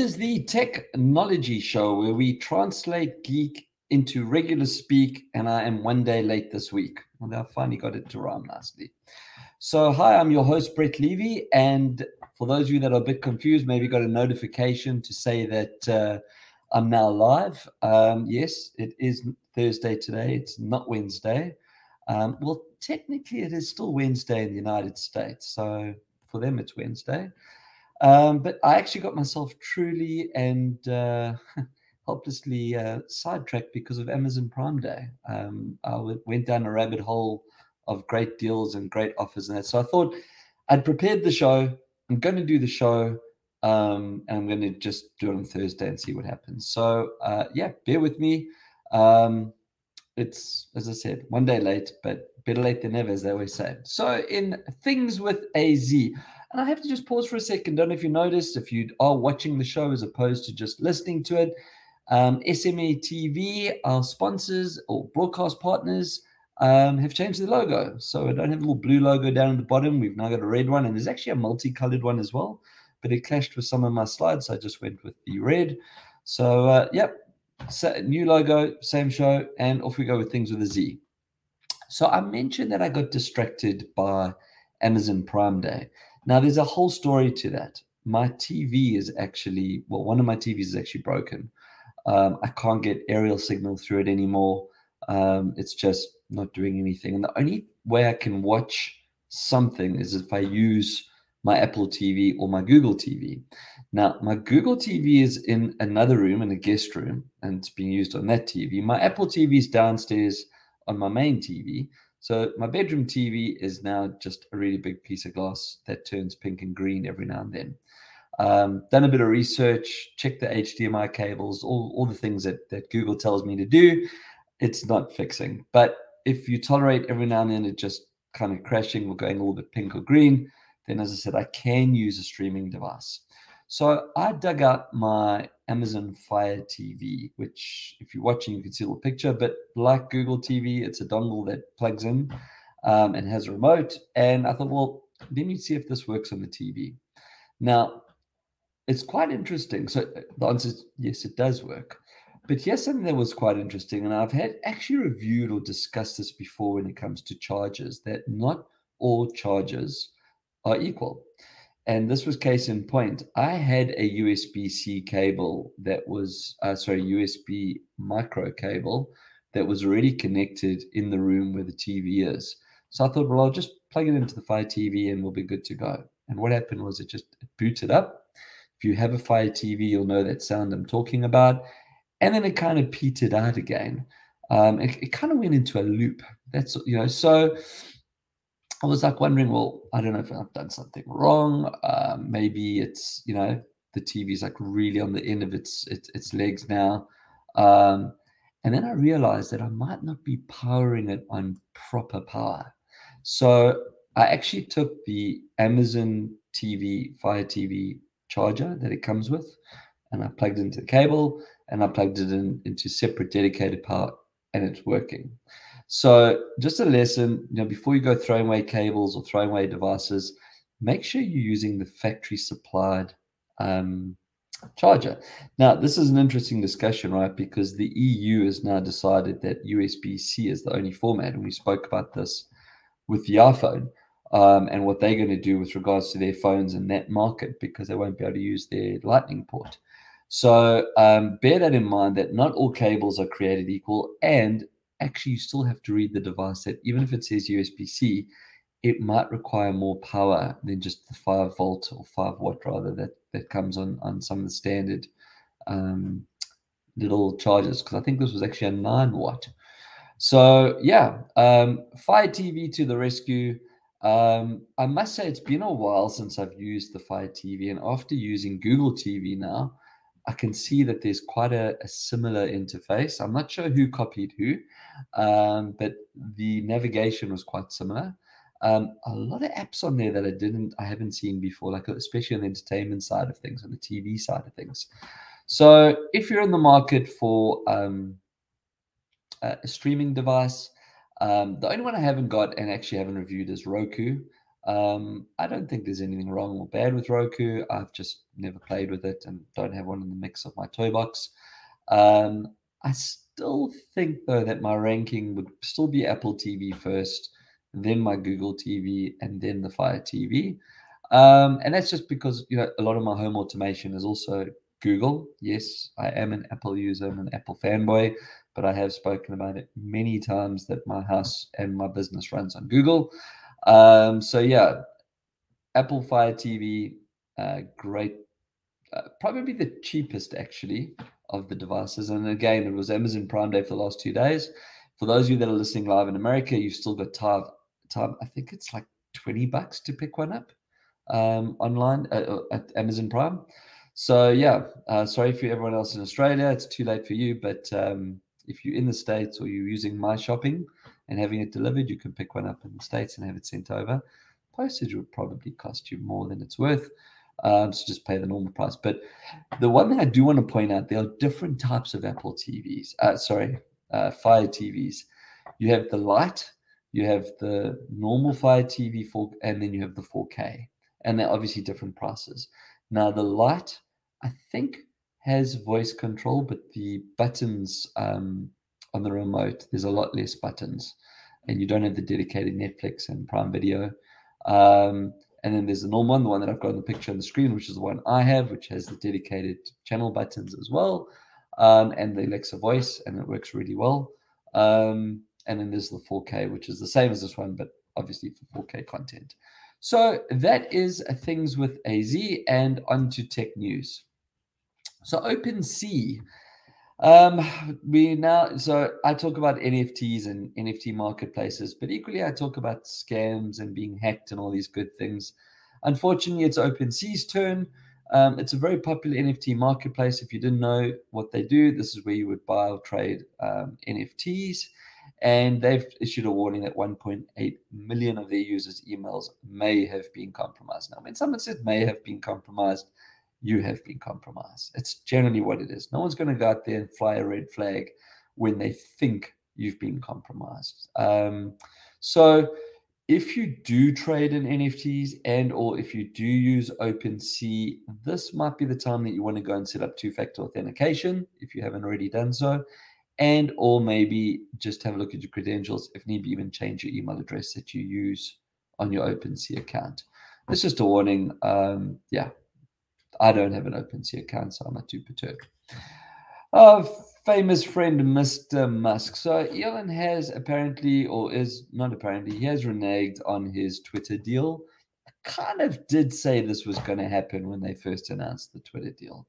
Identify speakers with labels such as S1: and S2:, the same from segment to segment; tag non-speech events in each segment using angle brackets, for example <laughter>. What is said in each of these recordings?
S1: is the technology show where we translate geek into regular speak, and I am one day late this week. Well, I finally got it to rhyme nicely. So, hi, I'm your host, Brett Levy. And for those of you that are a bit confused, maybe got a notification to say that uh, I'm now live. Um, yes, it is Thursday today. It's not Wednesday. Um, well, technically, it is still Wednesday in the United States. So, for them, it's Wednesday. Um, but I actually got myself truly and uh, <laughs> helplessly uh, sidetracked because of Amazon Prime Day. Um, I went down a rabbit hole of great deals and great offers and that. So I thought I'd prepared the show. I'm going to do the show. Um, and I'm going to just do it on Thursday and see what happens. So, uh, yeah, bear with me. Um, it's, as I said, one day late, but better late than never, as they always say. So, in Things with AZ, and I have to just pause for a second. Don't know if you noticed, if you are watching the show as opposed to just listening to it. Um, SMA TV, our sponsors or broadcast partners, um, have changed the logo. So I don't have a little blue logo down at the bottom. We've now got a red one, and there's actually a multicolored one as well. But it clashed with some of my slides, so I just went with the red. So, uh, yep, new logo, same show, and off we go with things with a Z. So I mentioned that I got distracted by Amazon Prime Day. Now, there's a whole story to that. My TV is actually, well, one of my TVs is actually broken. Um, I can't get aerial signal through it anymore. Um, it's just not doing anything. And the only way I can watch something is if I use my Apple TV or my Google TV. Now, my Google TV is in another room, in a guest room, and it's being used on that TV. My Apple TV is downstairs on my main TV. So my bedroom TV is now just a really big piece of glass that turns pink and green every now and then. Um, done a bit of research, checked the HDMI cables, all, all the things that, that Google tells me to do. It's not fixing. But if you tolerate every now and then it just kind of crashing or going a little bit pink or green, then as I said, I can use a streaming device. So I dug out my Amazon Fire TV, which if you're watching, you can see a little picture, but like Google TV, it's a dongle that plugs in um, and has a remote. And I thought, well, let me see if this works on the TV. Now, it's quite interesting. So uh, the answer is yes, it does work. But here's something that was quite interesting, and I've had actually reviewed or discussed this before when it comes to charges, that not all charges are equal. And this was case in point. I had a USB C cable that was, uh, sorry, USB micro cable that was already connected in the room where the TV is. So I thought, well, I'll just plug it into the Fire TV and we'll be good to go. And what happened was it just booted up. If you have a Fire TV, you'll know that sound I'm talking about. And then it kind of petered out again. Um, it, it kind of went into a loop. That's, you know, so I was like wondering, well, I don't know if I've done something wrong. Uh, maybe it's you know the TV is like really on the end of its its, its legs now. Um, and then I realized that I might not be powering it on proper power. So I actually took the Amazon TV Fire TV charger that it comes with, and I plugged it into the cable, and I plugged it in into separate dedicated power, and it's working. So, just a lesson, you know, before you go throwing away cables or throwing away devices, make sure you're using the factory supplied um, charger. Now, this is an interesting discussion, right? Because the EU has now decided that USB C is the only format, and we spoke about this with the iPhone. Um, and what they're going to do with regards to their phones in that market because they won't be able to use their lightning port. So um, bear that in mind that not all cables are created equal, and actually you still have to read the device that even if it says USB-C, it might require more power than just the five volt or five watt rather that that comes on on some of the standard um, little chargers. Because I think this was actually a nine watt. So yeah, um, Fire TV to the rescue. Um, I must say it's been a while since I've used the Fire TV, and after using Google TV now, I can see that there's quite a, a similar interface. I'm not sure who copied who, um, but the navigation was quite similar. Um, a lot of apps on there that I didn't, I haven't seen before, like especially on the entertainment side of things, on the TV side of things. So if you're in the market for um, a streaming device, um, the only one I haven't got and actually haven't reviewed is Roku. Um, I don't think there's anything wrong or bad with Roku. I've just never played with it and don't have one in the mix of my toy box. Um, I still think though that my ranking would still be Apple TV first, then my Google TV, and then the Fire TV. Um, and that's just because you know a lot of my home automation is also Google. Yes, I am an Apple user, I'm an Apple fanboy, but I have spoken about it many times that my house and my business runs on Google. Um, so yeah, Apple Fire TV, uh, great, uh, probably the cheapest actually of the devices. And again, it was Amazon Prime Day for the last two days. For those of you that are listening live in America, you've still got time. Time, I think it's like twenty bucks to pick one up um, online at, uh, at, Amazon Prime. So yeah, uh, sorry for everyone else in Australia. It's too late for you, but um, if you're in the states or you're using my shopping and having it delivered, you can pick one up in the states and have it sent over. Postage would probably cost you more than it's worth. Um, so just pay the normal price. But the one thing I do want to point out, there are different types of Apple TVs. Uh, sorry, uh, Fire TVs. You have the light, you have the normal Fire TV, 4, and then you have the 4K. And they're obviously different prices. Now, the light, I think, has voice control, but the buttons um, on the remote, there's a lot less buttons. And you don't have the dedicated Netflix and Prime Video. Um, and then there's the normal one, the one that I've got in the picture on the screen, which is the one I have, which has the dedicated channel buttons as well, um, and the Alexa voice, and it works really well. Um, and then there's the 4K, which is the same as this one, but obviously for 4K content. So that is things with AZ and onto tech news. So OpenSea um, we now, so I talk about NFTs and NFT marketplaces, but equally I talk about scams and being hacked and all these good things. Unfortunately, it's OpenSea's turn. Um, it's a very popular NFT marketplace. If you didn't know what they do, this is where you would buy or trade um, NFTs. And they've issued a warning that 1.8 million of their users' emails may have been compromised. Now, when someone said may have been compromised, you have been compromised. It's generally what it is. No one's going to go out there and fly a red flag when they think you've been compromised. Um, so if you do trade in NFTs and or if you do use OpenSea, this might be the time that you want to go and set up two-factor authentication if you haven't already done so. And or maybe just have a look at your credentials, if need be even change your email address that you use on your OpenSea account. It's just a warning. Um, yeah, I don't have an OpenSea account, so I'm not too perturbed. Our famous friend, Mr. Musk. So Elon has apparently, or is not apparently, he has reneged on his Twitter deal. I kind of did say this was going to happen when they first announced the Twitter deal.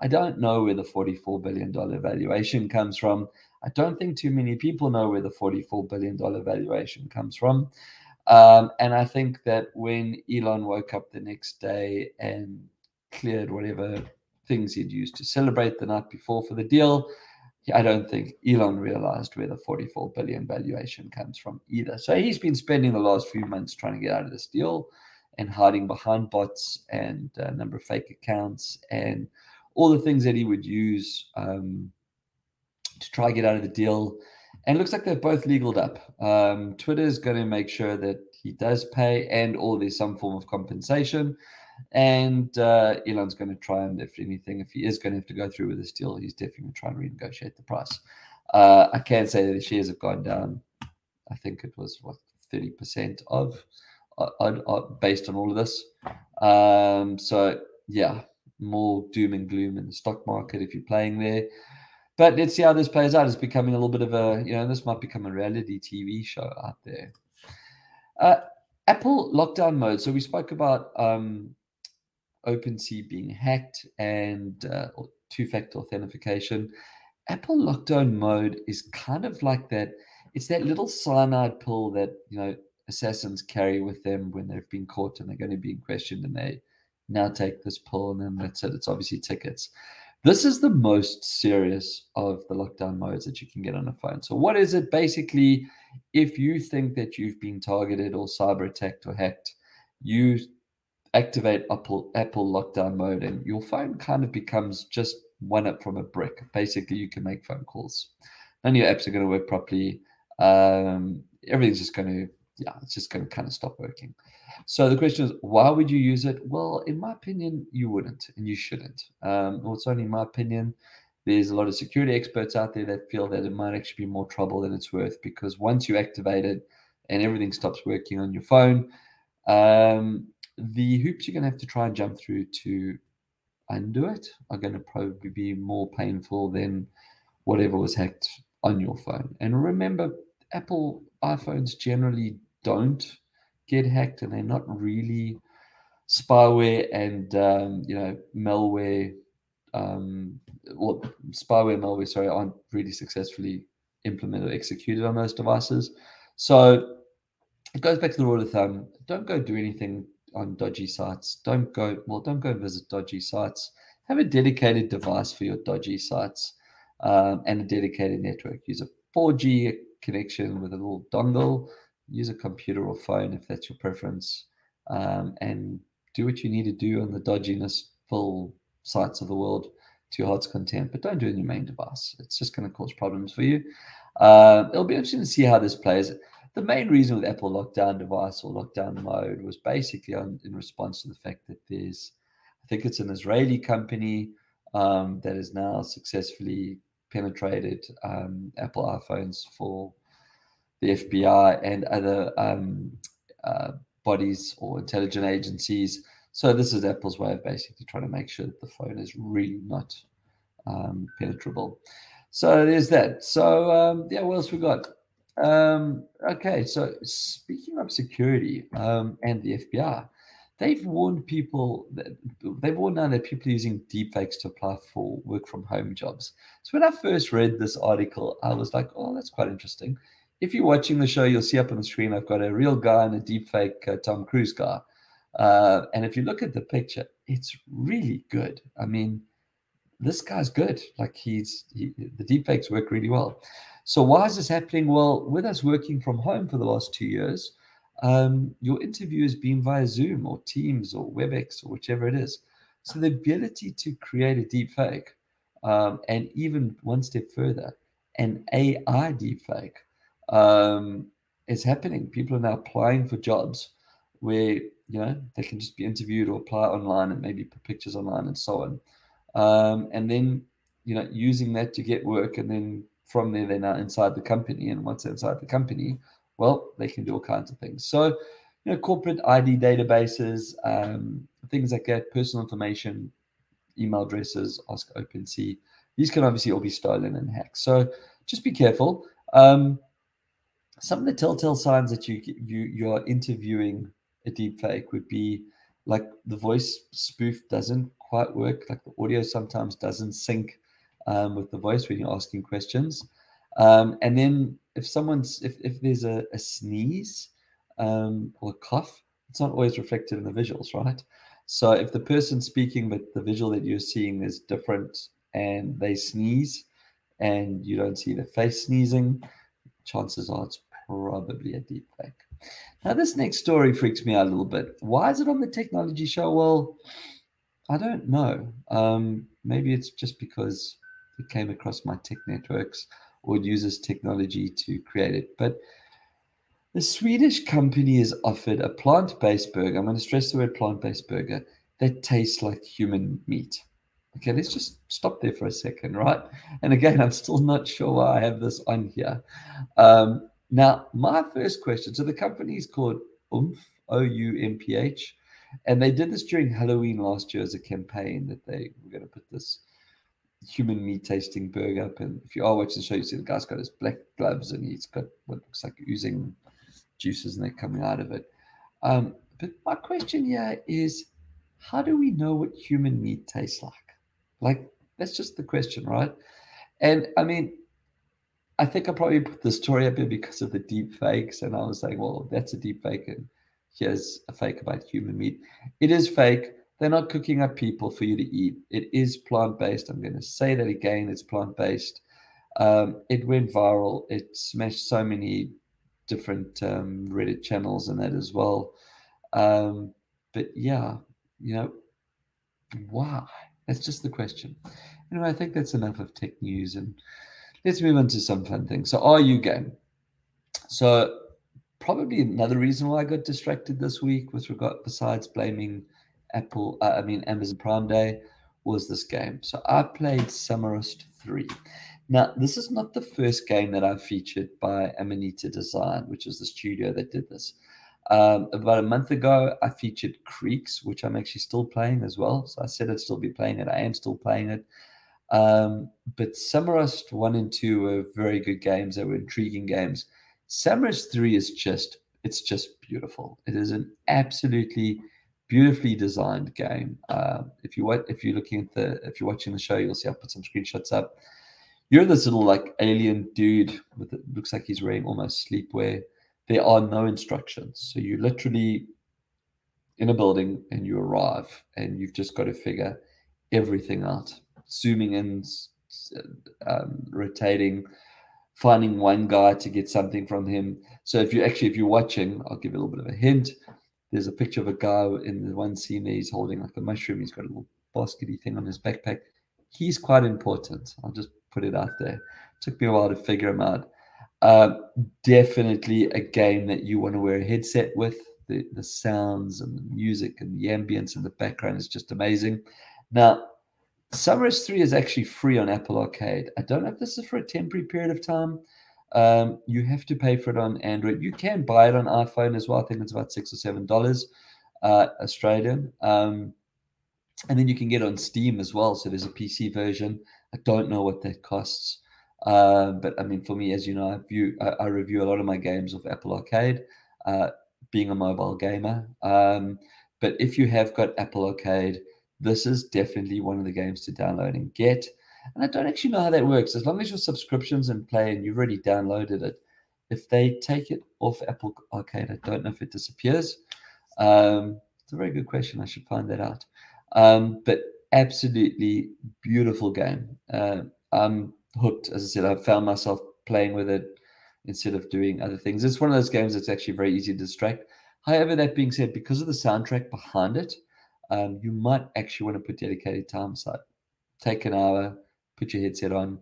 S1: I don't know where the $44 billion valuation comes from. I don't think too many people know where the $44 billion valuation comes from. Um, and I think that when Elon woke up the next day and cleared whatever things he'd used to celebrate the night before for the deal. I don't think Elon realized where the 44 billion valuation comes from either. So he's been spending the last few months trying to get out of this deal and hiding behind bots and a number of fake accounts and all the things that he would use um, to try to get out of the deal. And looks like they've both legaled up. Um, is going to make sure that he does pay and or there's some form of compensation. And uh, Elon's going to try and, if anything, if he is going to have to go through with this deal, he's definitely going to try and renegotiate the price. Uh, I can say that the shares have gone down. I think it was what thirty percent of, uh, uh, based on all of this. Um, so yeah, more doom and gloom in the stock market if you're playing there. But let's see how this plays out. It's becoming a little bit of a, you know, this might become a reality TV show out there. Uh, Apple lockdown mode. So we spoke about um, OpenSea being hacked and uh, two-factor authentication. Apple lockdown mode is kind of like that. It's that little cyanide pill that you know assassins carry with them when they've been caught and they're going to be questioned, and they now take this pill, and then that's it. It's obviously tickets. This is the most serious of the lockdown modes that you can get on a phone. So, what is it? Basically, if you think that you've been targeted or cyber attacked or hacked, you activate Apple Apple lockdown mode, and your phone kind of becomes just one up from a brick. Basically, you can make phone calls. None of your apps are going to work properly. Um, everything's just going to yeah, it's just going to kind of stop working. So the question is, why would you use it? Well, in my opinion, you wouldn't and you shouldn't. Um, well, it's only my opinion. There's a lot of security experts out there that feel that it might actually be more trouble than it's worth because once you activate it and everything stops working on your phone, um, the hoops you're going to have to try and jump through to undo it are going to probably be more painful than whatever was hacked on your phone. And remember, Apple iPhones generally don't get hacked and they're not really spyware and um, you know malware um, well spyware malware sorry aren't really successfully implemented or executed on those devices so it goes back to the rule of thumb don't go do anything on dodgy sites don't go well don't go visit dodgy sites have a dedicated device for your dodgy sites um, and a dedicated network use a 4g connection with a little dongle use a computer or phone if that's your preference, um, and do what you need to do on the dodginess full sites of the world to your heart's content. But don't do it on your main device. It's just going to cause problems for you. Uh, it'll be interesting to see how this plays. The main reason with Apple lockdown device or lockdown mode was basically on, in response to the fact that there's, I think it's an Israeli company um, that has now successfully penetrated um, Apple iPhones for the FBI and other um, uh, bodies or intelligent agencies. So this is Apple's way of basically trying to make sure that the phone is really not um, penetrable. So there's that. So um, yeah, what else we got? Um, okay, so speaking of security um, and the FBI, they've warned people that they've warned now that people are using deepfakes to apply for work from home jobs. So when I first read this article, I was like, oh, that's quite interesting if you're watching the show, you'll see up on the screen I've got a real guy and a deepfake uh, Tom Cruise guy. Uh, and if you look at the picture, it's really good. I mean, this guy's good. Like he's he, the deepfakes work really well. So why is this happening? Well, with us working from home for the last two years, um, your interview has been via Zoom or Teams or WebEx or whichever it is. So the ability to create a deepfake, um, and even one step further, an AI deepfake um, is happening. People are now applying for jobs where you know they can just be interviewed or apply online and maybe put pictures online and so on, um, and then you know using that to get work, and then from there they're now inside the company, and once they're inside the company, well, they can do all kinds of things. So you know, corporate ID databases, um, things like that, personal information, email addresses, Ask OpenSea. These can obviously all be stolen and hacked. So just be careful. Um, some of the telltale signs that you you you are interviewing a deep fake would be like the voice spoof doesn't quite work like the audio sometimes doesn't sync um, with the voice when you're asking questions um, and then if someone's if, if there's a, a sneeze um, or a cough it's not always reflected in the visuals right so if the person speaking but the visual that you're seeing is different and they sneeze and you don't see the face sneezing chances are it's probably a deep fake. Now, this next story freaks me out a little bit. Why is it on the technology show? Well, I don't know. Um, maybe it's just because it came across my tech networks or uses technology to create it. But the Swedish company has offered a plant based burger. I'm going to stress the word plant based burger that tastes like human meat. Okay, let's just stop there for a second, right? And again, I'm still not sure why I have this on here. Um, now, my first question so the company is called Oumph, O U M P H, and they did this during Halloween last year as a campaign that they were going to put this human meat tasting burger. And if you are watching the show, you see the guy's got his black gloves and he's got what looks like oozing juices and they're coming out of it. Um, but my question here is how do we know what human meat tastes like? Like, that's just the question, right? And I mean, I think I probably put the story up here because of the deep fakes. And I was like, well, that's a deep fake. And here's a fake about human meat. It is fake. They're not cooking up people for you to eat. It is plant based. I'm going to say that again. It's plant based. Um, it went viral. It smashed so many different um, Reddit channels and that as well. Um, but yeah, you know, why? That's just the question. Anyway, I think that's enough of tech news and let's move on to some fun things. So, are you game? So, probably another reason why I got distracted this week with regard, besides blaming Apple, uh, I mean Amazon Prime Day, was this game. So I played Samorost 3. Now, this is not the first game that I've featured by Amanita Design, which is the studio that did this. Um, about a month ago, I featured Creaks, which I'm actually still playing as well. So I said I'd still be playing it. I am still playing it. Um, but Samorost 1 and 2 were very good games. They were intriguing games. Samorost 3 is just, it's just beautiful. It is an absolutely beautifully designed game. Uh, if you if you're looking at the if you're watching the show, you'll see I put some screenshots up. You're this little like alien dude with it looks like he's wearing almost sleepwear. There are no instructions, so you literally in a building and you arrive and you've just got to figure everything out. Zooming in, um, rotating, finding one guy to get something from him. So if you actually if you're watching, I'll give you a little bit of a hint there's a picture of a guy in the one scene there, he's holding like a mushroom. He's got a little baskety thing on his backpack. He's quite important. I'll just put it out there. Took me a while to figure him out. Uh, definitely a game that you want to wear a headset with. The, the sounds and the music and the ambience and the background is just amazing. Now, Samorost 3 is actually free on Apple Arcade. I don't know if this is for a temporary period of time. Um, you have to pay for it on Android. You can buy it on iPhone as well. I think it's about six or seven dollars uh, Australian. Um, and then you can get on Steam as well. So there's a PC version. I don't know what that costs. Uh, but I mean, for me, as you know, I, view, I, I review a lot of my games of Apple Arcade, uh, being a mobile gamer. Um, but if you have got Apple Arcade, this is definitely one of the games to download and get. And I don't actually know how that works. As long as your subscriptions in play and you've already downloaded it, if they take it off Apple Arcade, I don't know if it disappears. Um, it's a very good question. I should find that out. Um, but absolutely beautiful game. Uh, I'm hooked. As I said, I found myself playing with it instead of doing other things. It's one of those games that's actually very easy to distract. However, that being said, because of the soundtrack behind it, um, you might actually want to put dedicated time aside. Take an hour, put your headset on,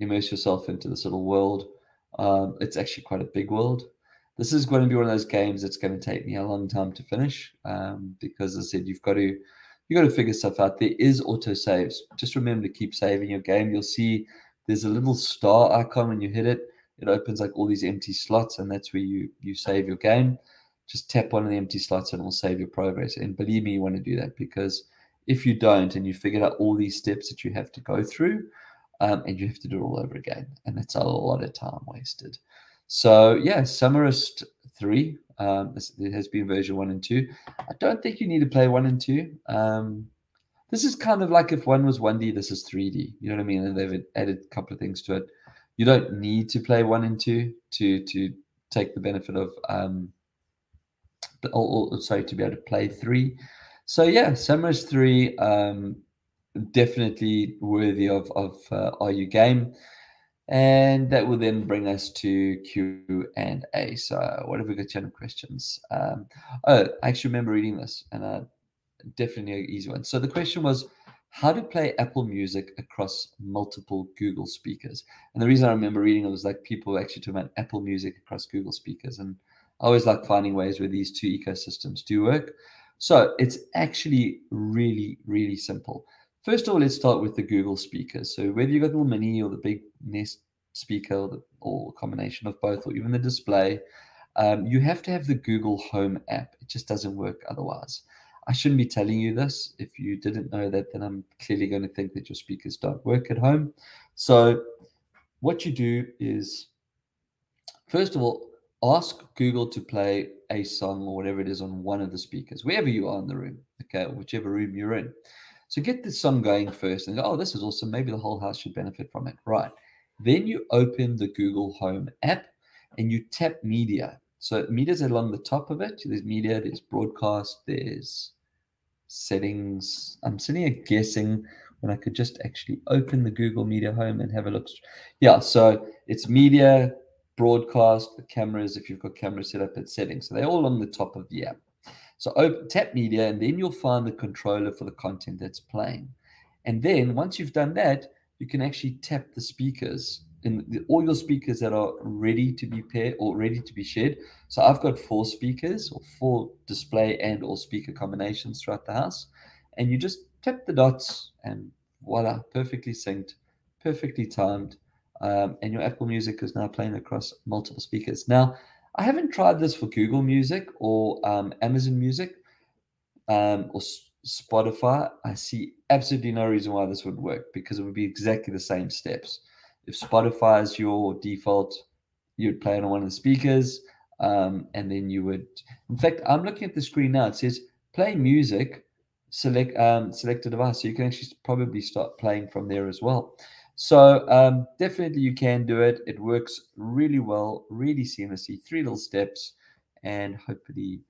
S1: immerse yourself into this little world. Um, it's actually quite a big world. This is going to be one of those games that's going to take me a long time to finish um, because, as I said, you've got to you've got to figure stuff out. There is auto saves. Just remember to keep saving your game. You'll see there's a little star icon when you hit it. It opens like all these empty slots, and that's where you you save your game. Just tap one of the empty slots, and it will save your progress. And believe me, you want to do that because if you don't, and you figure out all these steps that you have to go through, um, and you have to do it all over again, and that's a lot of time wasted. So yeah, Samorost three. Um, has been version one and two. I don't think you need to play one and two. Um, this is kind of like if one was 1D, this is 3D. You know what I mean? And they've added a couple of things to it. You don't need to play one and two to to take the benefit of um, or, or sorry to be able to play three. So yeah, Samorost three. Um, definitely worthy of of uh, Are You Game? And that will then bring us to Q and A. So, what have we got? Channel questions. Um, oh, I actually remember reading this, and uh, definitely an easy one. So the question was, how to play Apple Music across multiple Google speakers. And the reason I remember reading it was like people actually talking about Apple Music across Google speakers, and I always like finding ways where these two ecosystems do work. So it's actually really, really simple. First of all, let's start with the Google speakers. So whether you've got the mini or the big Nest speaker or, the, or a combination of both, or even the display, um, you have to have the Google Home app. It just doesn't work otherwise. I shouldn't be telling you this. If you didn't know that, then I'm clearly going to think that your speakers don't work at home. So what you do is, first of all, ask Google to play a song or whatever it is on one of the speakers, wherever you are in the room, okay, whichever room you're in. So get the song going first and go, oh, this is awesome. Maybe the whole house should benefit from it. Right. Then you open the Google Home app and you tap media. So media's along the top of it. There's media, there's broadcast, there's settings. I'm sitting here guessing when I could just actually open the Google Media Home and have a look. Yeah, so it's media, broadcast, the cameras, if you've got cameras set up, it's settings. So they're all on the top of the app. So open, tap media, and then you'll find the controller for the content that's playing. And then once you've done that, you can actually tap the speakers in the, all your speakers that are ready to be paired or ready to be shared. So I've got four speakers or four display and or speaker combinations throughout the house. And you just tap the dots and voila, perfectly synced, perfectly timed. Um, and your Apple Music is now playing across multiple speakers. Now, I haven't tried this for Google Music or um, Amazon Music um, or Spotify. I see absolutely no reason why this would work because it would be exactly the same steps if Spotify is your default, you'd play on one of the speakers, um, and then you would. In fact, I'm looking at the screen now. It says play music, select um, select a device, so you can actually probably start playing from there as well. So um, definitely you can do it. It works really well, really seamlessly. Three little steps, and hopefully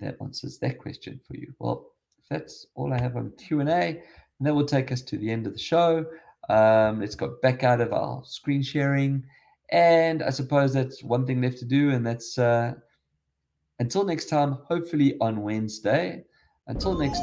S1: that answers that question for you. Well, that's all I have on Q and A, and that will take us to the end of the show. Um, let's go back out of our screen sharing. And I suppose that's one thing left to do. And that's uh, until next time, hopefully on Wednesday. Until next